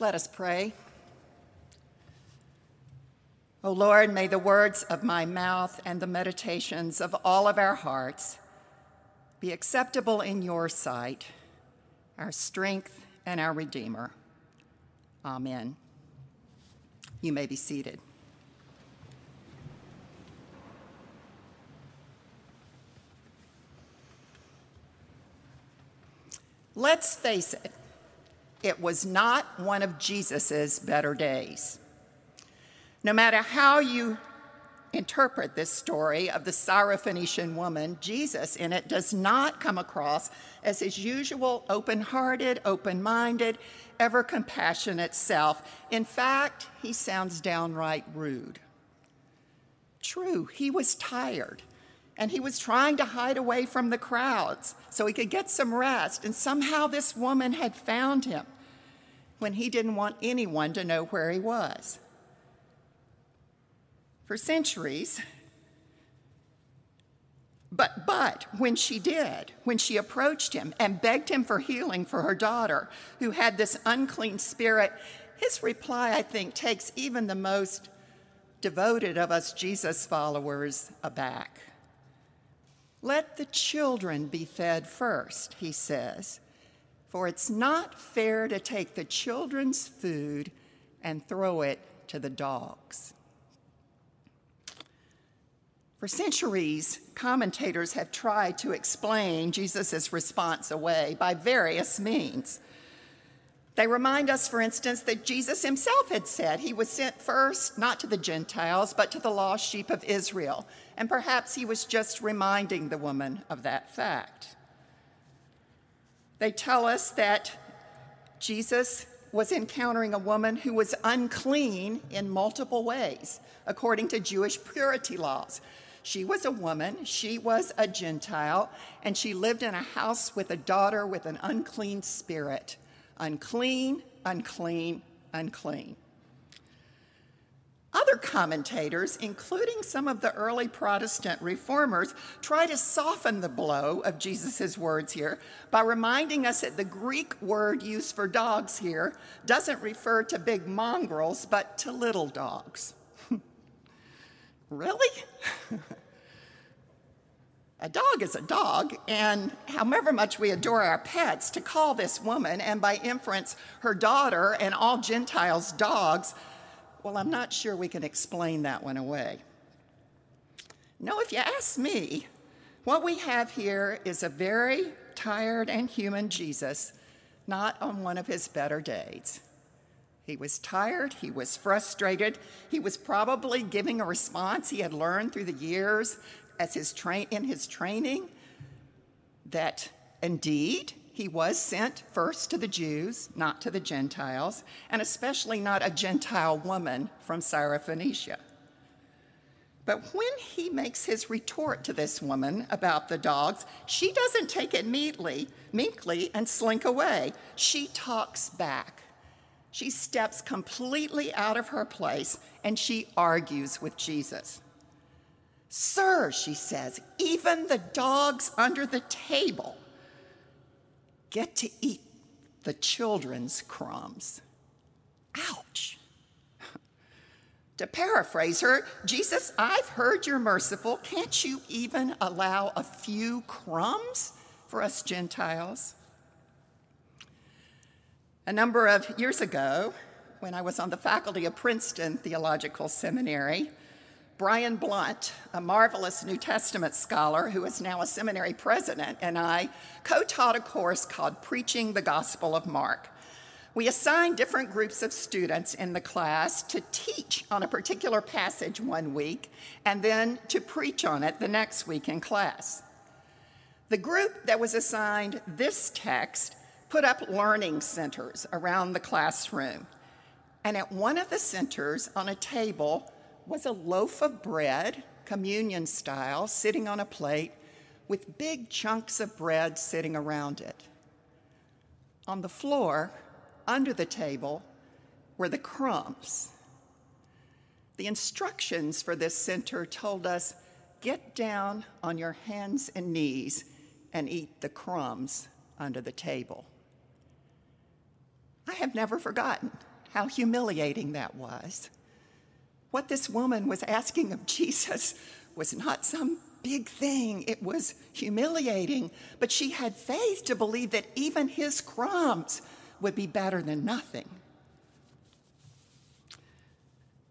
Let us pray. O Lord, may the words of my mouth and the meditations of all of our hearts be acceptable in your sight, our strength and our Redeemer. Amen. You may be seated. Let's face it, it was not one of Jesus's better days. No matter how you interpret this story of the Syrophoenician woman, Jesus in it does not come across as his usual open hearted, open minded, ever compassionate self. In fact, he sounds downright rude. True, he was tired and he was trying to hide away from the crowds so he could get some rest. And somehow this woman had found him when he didn't want anyone to know where he was. For centuries, but, but when she did, when she approached him and begged him for healing for her daughter who had this unclean spirit, his reply, I think, takes even the most devoted of us Jesus followers aback. Let the children be fed first, he says, for it's not fair to take the children's food and throw it to the dogs. For centuries, commentators have tried to explain Jesus' response away by various means. They remind us, for instance, that Jesus himself had said he was sent first not to the Gentiles, but to the lost sheep of Israel. And perhaps he was just reminding the woman of that fact. They tell us that Jesus was encountering a woman who was unclean in multiple ways, according to Jewish purity laws. She was a woman, she was a Gentile, and she lived in a house with a daughter with an unclean spirit unclean, unclean, unclean. Other commentators, including some of the early Protestant reformers, try to soften the blow of Jesus' words here by reminding us that the Greek word used for dogs here doesn't refer to big mongrels, but to little dogs. really? A dog is a dog, and however much we adore our pets, to call this woman, and by inference, her daughter, and all Gentiles dogs, well, I'm not sure we can explain that one away. No, if you ask me, what we have here is a very tired and human Jesus, not on one of his better days. He was tired, he was frustrated, he was probably giving a response he had learned through the years as his tra- in his training that indeed he was sent first to the Jews, not to the Gentiles, and especially not a Gentile woman from Syrophoenicia. But when he makes his retort to this woman about the dogs, she doesn't take it meekly, meekly and slink away. She talks back. She steps completely out of her place and she argues with Jesus. Sir, she says, even the dogs under the table get to eat the children's crumbs. Ouch. to paraphrase her, Jesus, I've heard you're merciful. Can't you even allow a few crumbs for us Gentiles? A number of years ago, when I was on the faculty of Princeton Theological Seminary, Brian Blount, a marvelous New Testament scholar who is now a seminary president, and I co taught a course called Preaching the Gospel of Mark. We assigned different groups of students in the class to teach on a particular passage one week and then to preach on it the next week in class. The group that was assigned this text put up learning centers around the classroom. And at one of the centers on a table, was a loaf of bread, communion style, sitting on a plate with big chunks of bread sitting around it. On the floor, under the table, were the crumbs. The instructions for this center told us get down on your hands and knees and eat the crumbs under the table. I have never forgotten how humiliating that was. What this woman was asking of Jesus was not some big thing, it was humiliating, but she had faith to believe that even his crumbs would be better than nothing.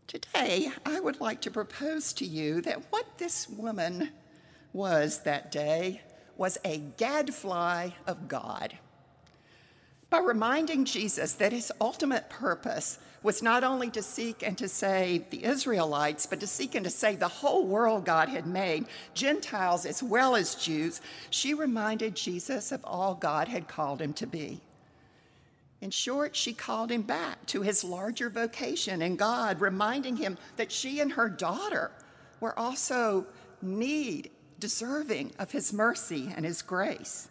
Today, I would like to propose to you that what this woman was that day was a gadfly of God. By reminding Jesus that his ultimate purpose was not only to seek and to save the Israelites, but to seek and to save the whole world God had made, Gentiles as well as Jews, she reminded Jesus of all God had called him to be. In short, she called him back to his larger vocation in God, reminding him that she and her daughter were also need, deserving of his mercy and his grace.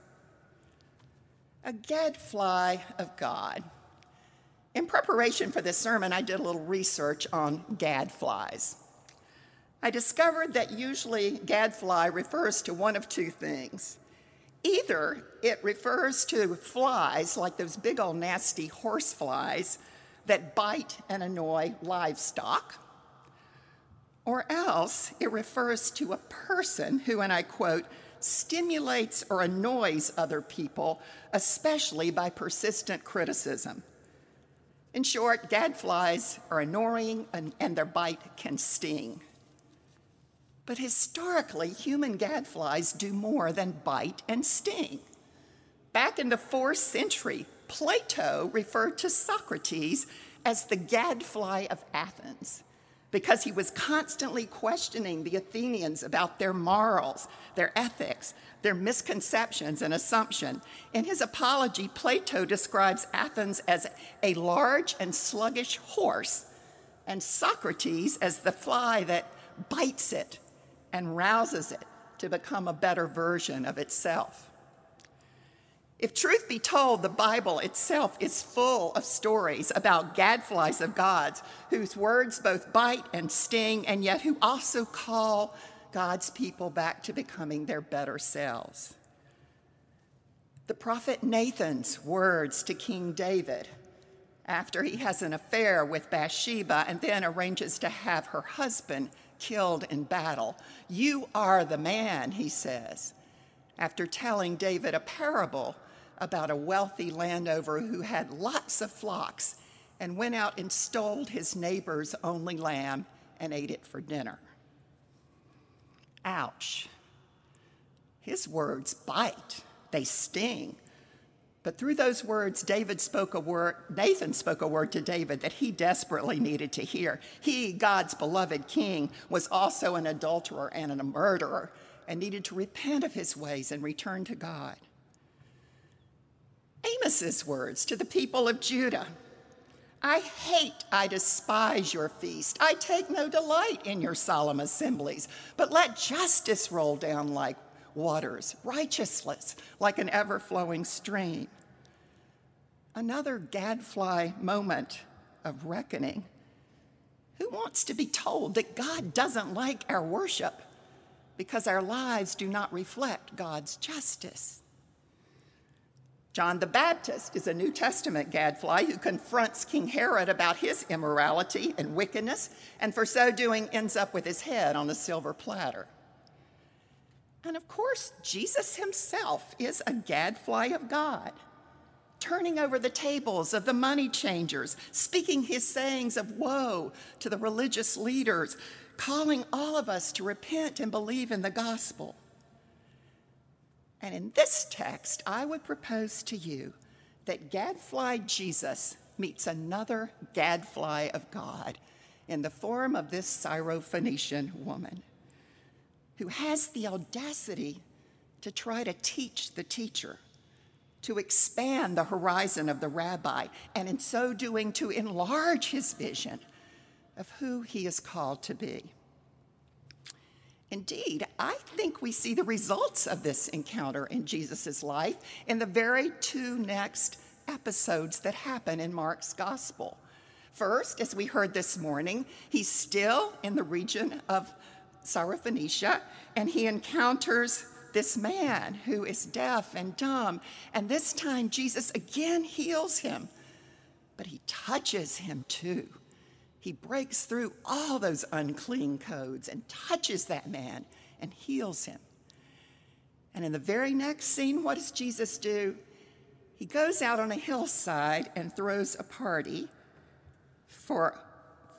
A gadfly of God. In preparation for this sermon, I did a little research on gadflies. I discovered that usually gadfly refers to one of two things Either it refers to flies, like those big old nasty horse flies that bite and annoy livestock, or else it refers to a person who, and I quote, stimulates or annoys other people, especially by persistent criticism. In short, gadflies are annoying and, and their bite can sting. But historically, human gadflies do more than bite and sting. Back in the fourth century, Plato referred to Socrates as the gadfly of Athens because he was constantly questioning the Athenians about their morals, their ethics, their misconceptions and assumption. In his apology, Plato describes Athens as a large and sluggish horse, and Socrates as the fly that bites it and rouses it to become a better version of itself. If truth be told, the Bible itself is full of stories about gadflies of gods whose words both bite and sting, and yet who also call God's people back to becoming their better selves. The prophet Nathan's words to King David after he has an affair with Bathsheba and then arranges to have her husband killed in battle. You are the man, he says, after telling David a parable about a wealthy landowner who had lots of flocks and went out and stole his neighbor's only lamb and ate it for dinner. Ouch. His words bite, they sting. But through those words, David spoke a word, Nathan spoke a word to David that he desperately needed to hear. He, God's beloved king, was also an adulterer and a murderer and needed to repent of his ways and return to God. Amos's words to the people of Judah I hate, I despise your feast. I take no delight in your solemn assemblies, but let justice roll down like waters, righteousness like an ever flowing stream another gadfly moment of reckoning. Who wants to be told that God doesn't like our worship because our lives do not reflect God's justice? John the Baptist is a New Testament gadfly who confronts King Herod about his immorality and wickedness, and for so doing ends up with his head on a silver platter. And of course, Jesus himself is a gadfly of God turning over the tables of the money changers, speaking his sayings of woe to the religious leaders, calling all of us to repent and believe in the gospel. And in this text, I would propose to you that gadfly Jesus meets another gadfly of God in the form of this Syrophoenician woman who has the audacity to try to teach the teacher to expand the horizon of the rabbi, and in so doing, to enlarge his vision of who he is called to be. Indeed, I think we see the results of this encounter in Jesus' life in the very two next episodes that happen in Mark's gospel. First, as we heard this morning, he's still in the region of Syrophoenicia, and he encounters this man who is deaf and dumb. And this time, Jesus again heals him. but he touches him too. He breaks through all those unclean codes and touches that man and heals him. And in the very next scene, what does Jesus do? He goes out on a hillside and throws a party for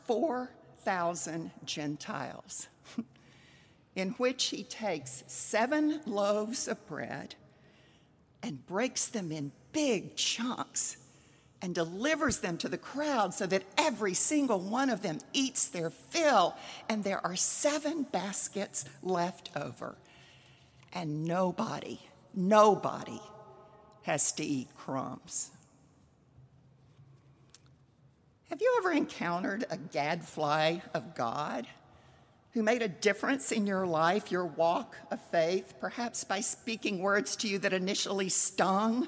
4,000 Gentiles, in which he takes seven loaves of bread and breaks them in big chunks and delivers them to the crowd so that every single one of them eats their fill. And there are seven baskets left over. And nobody, nobody has to eat crumbs. Have you ever encountered a gadfly of God who made a difference in your life, your walk of faith, perhaps by speaking words to you that initially stung?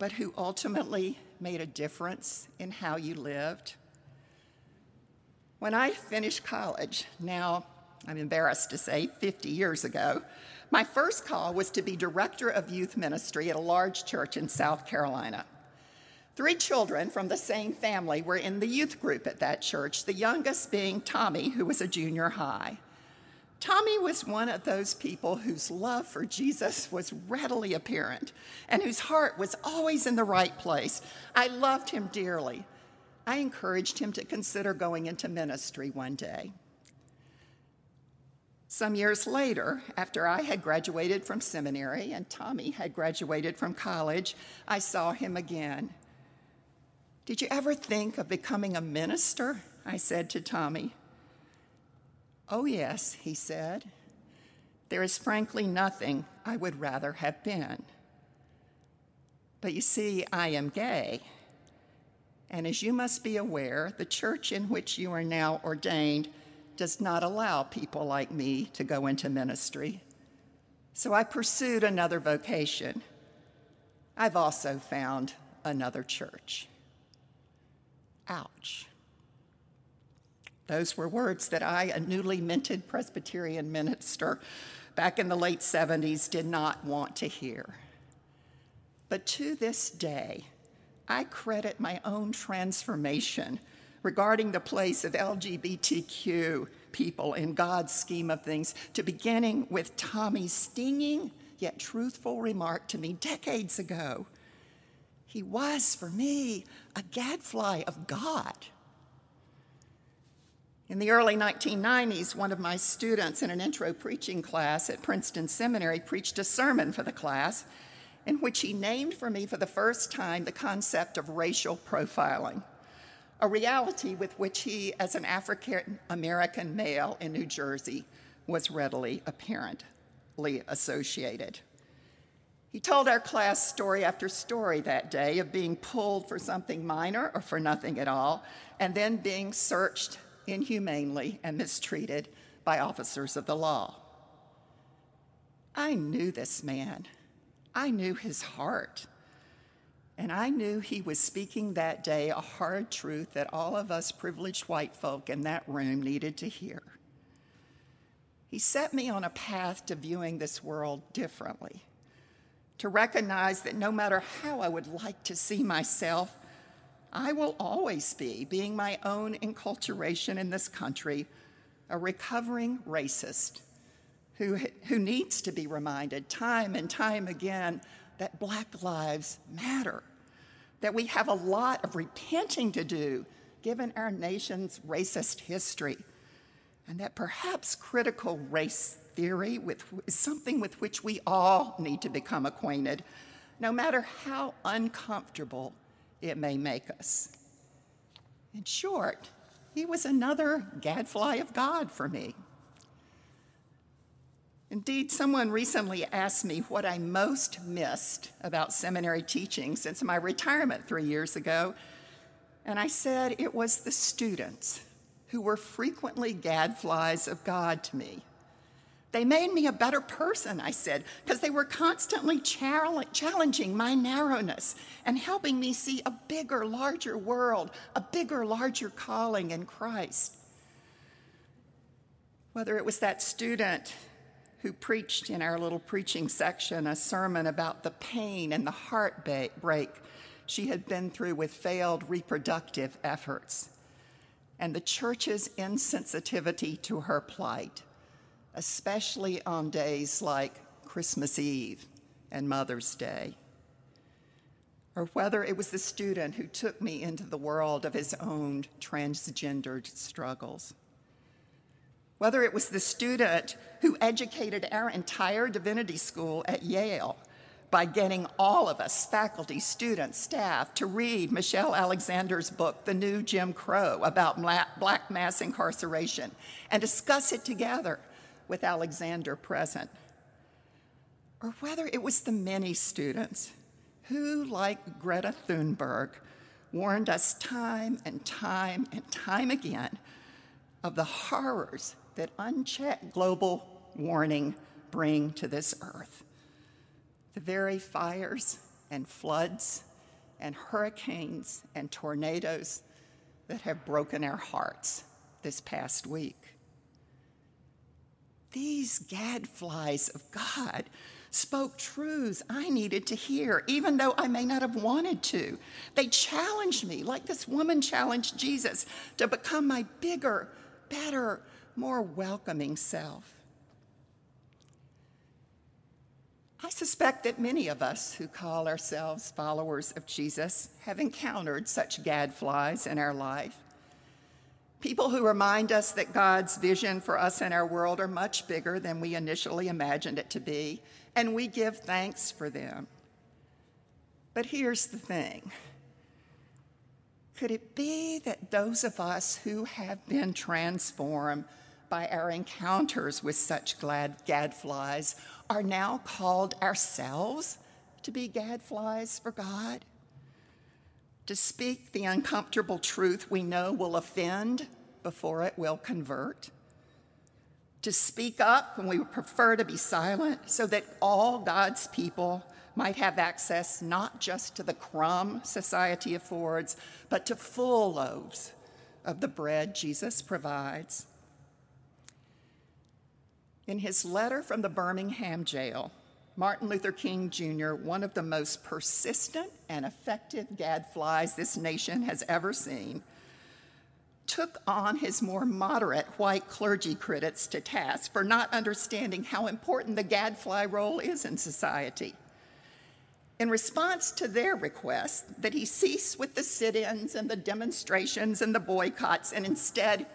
But who ultimately made a difference in how you lived. When I finished college, now I'm embarrassed to say 50 years ago, my first call was to be director of youth ministry at a large church in South Carolina. Three children from the same family were in the youth group at that church, the youngest being Tommy, who was a junior high. Tommy was one of those people whose love for Jesus was readily apparent and whose heart was always in the right place. I loved him dearly. I encouraged him to consider going into ministry one day. Some years later, after I had graduated from seminary and Tommy had graduated from college, I saw him again. Did you ever think of becoming a minister? I said to Tommy. Oh, yes, he said. There is frankly nothing I would rather have been. But you see, I am gay. And as you must be aware, the church in which you are now ordained does not allow people like me to go into ministry. So I pursued another vocation. I've also found another church. Ouch. Those were words that I, a newly minted Presbyterian minister back in the late 70s, did not want to hear. But to this day, I credit my own transformation regarding the place of LGBTQ people in God's scheme of things to beginning with Tommy's stinging yet truthful remark to me decades ago. He was, for me, a gadfly of God. In the early 1990s, one of my students in an intro preaching class at Princeton Seminary preached a sermon for the class in which he named for me for the first time the concept of racial profiling, a reality with which he, as an African American male in New Jersey, was readily apparently associated. He told our class story after story that day of being pulled for something minor or for nothing at all, and then being searched inhumanely and mistreated by officers of the law. I knew this man. I knew his heart. And I knew he was speaking that day a hard truth that all of us privileged white folk in that room needed to hear. He set me on a path to viewing this world differently, to recognize that no matter how I would like to see myself, I will always be, being my own enculturation in this country, a recovering racist who, who needs to be reminded time and time again that Black lives matter, that we have a lot of repenting to do given our nation's racist history, and that perhaps critical race theory with, is something with which we all need to become acquainted, no matter how uncomfortable it may make us. In short, he was another gadfly of God for me. Indeed, someone recently asked me what I most missed about seminary teaching since my retirement three years ago, and I said it was the students who were frequently gadflies of God to me. They made me a better person, I said, because they were constantly challenging my narrowness and helping me see a bigger, larger world, a bigger, larger calling in Christ. Whether it was that student who preached in our little preaching section a sermon about the pain and the heartbreak she had been through with failed reproductive efforts and the church's insensitivity to her plight, especially on days like Christmas Eve and Mother's Day. Or whether it was the student who took me into the world of his own transgendered struggles. Whether it was the student who educated our entire divinity school at Yale by getting all of us, faculty, students, staff, to read Michelle Alexander's book, The New Jim Crow, about black mass incarceration, and discuss it together with Alexander present. Or whether it was the many students who, like Greta Thunberg, warned us time and time and time again of the horrors that unchecked global warming bring to this earth the very fires and floods and hurricanes and tornadoes that have broken our hearts this past week. These gadflies of God spoke truths I needed to hear, even though I may not have wanted to. They challenged me, like this woman challenged Jesus, to become my bigger, better, more welcoming self. I suspect that many of us who call ourselves followers of Jesus have encountered such gadflies in our life. People who remind us that God's vision for us and our world are much bigger than we initially imagined it to be, and we give thanks for them. But here's the thing could it be that those of us who have been transformed by our encounters with such glad gadflies are now called ourselves to be gadflies for God? To speak the uncomfortable truth we know will offend before it will convert? To speak up when we prefer to be silent so that all God's people might have access not just to the crumb society affords, but to full loaves of the bread Jesus provides. In his letter from the Birmingham jail, Martin Luther King Jr., one of the most persistent and effective gadflies this nation has ever seen, took on his more moderate white clergy critics to task for not understanding how important the gadfly role is in society. In response to their request that he cease with the sit ins and the demonstrations and the boycotts and instead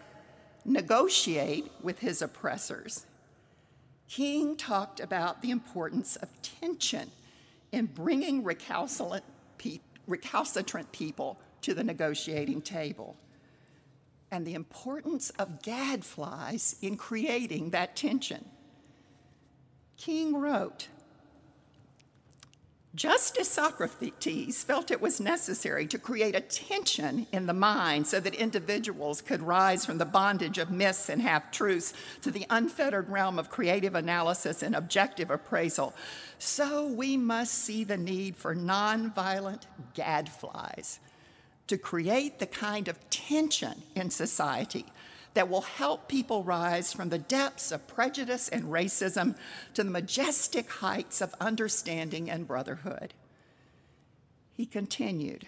negotiate with his oppressors, King talked about the importance of tension in bringing recalcitrant, pe- recalcitrant people to the negotiating table and the importance of gadflies in creating that tension. King wrote, just as Socrates felt it was necessary to create a tension in the mind so that individuals could rise from the bondage of myths and half truths to the unfettered realm of creative analysis and objective appraisal, so we must see the need for nonviolent gadflies to create the kind of tension in society that will help people rise from the depths of prejudice and racism to the majestic heights of understanding and brotherhood. He continued,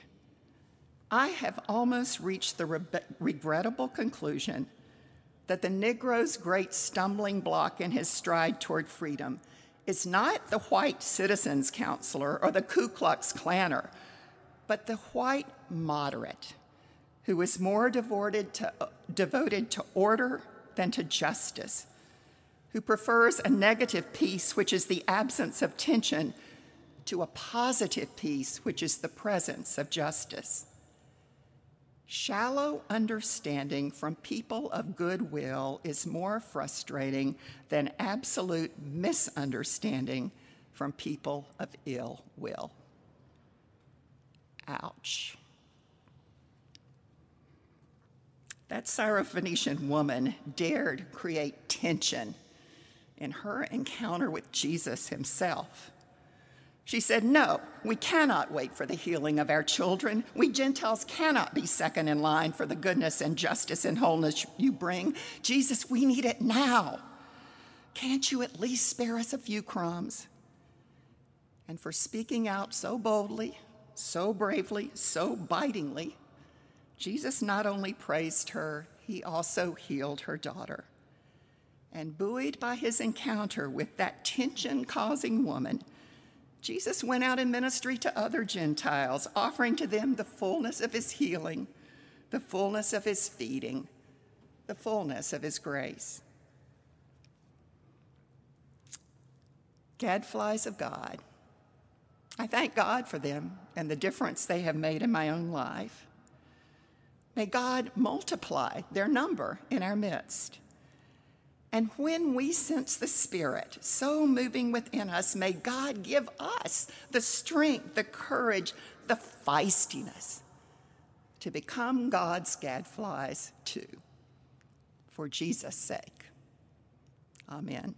I have almost reached the re- regrettable conclusion that the Negro's great stumbling block in his stride toward freedom is not the white citizens counselor or the Ku Klux Klanner, but the white moderate who is more devoted to, devoted to order than to justice, who prefers a negative peace, which is the absence of tension, to a positive peace, which is the presence of justice. Shallow understanding from people of goodwill is more frustrating than absolute misunderstanding from people of ill will. Ouch. That Syrophoenician woman dared create tension in her encounter with Jesus himself. She said, No, we cannot wait for the healing of our children. We Gentiles cannot be second in line for the goodness and justice and wholeness you bring. Jesus, we need it now. Can't you at least spare us a few crumbs? And for speaking out so boldly, so bravely, so bitingly, Jesus not only praised her, he also healed her daughter. And buoyed by his encounter with that tension causing woman, Jesus went out in ministry to other Gentiles, offering to them the fullness of his healing, the fullness of his feeding, the fullness of his grace. Gadflies of God. I thank God for them and the difference they have made in my own life. May God multiply their number in our midst. And when we sense the Spirit so moving within us, may God give us the strength, the courage, the feistiness to become God's gadflies too, for Jesus' sake. Amen.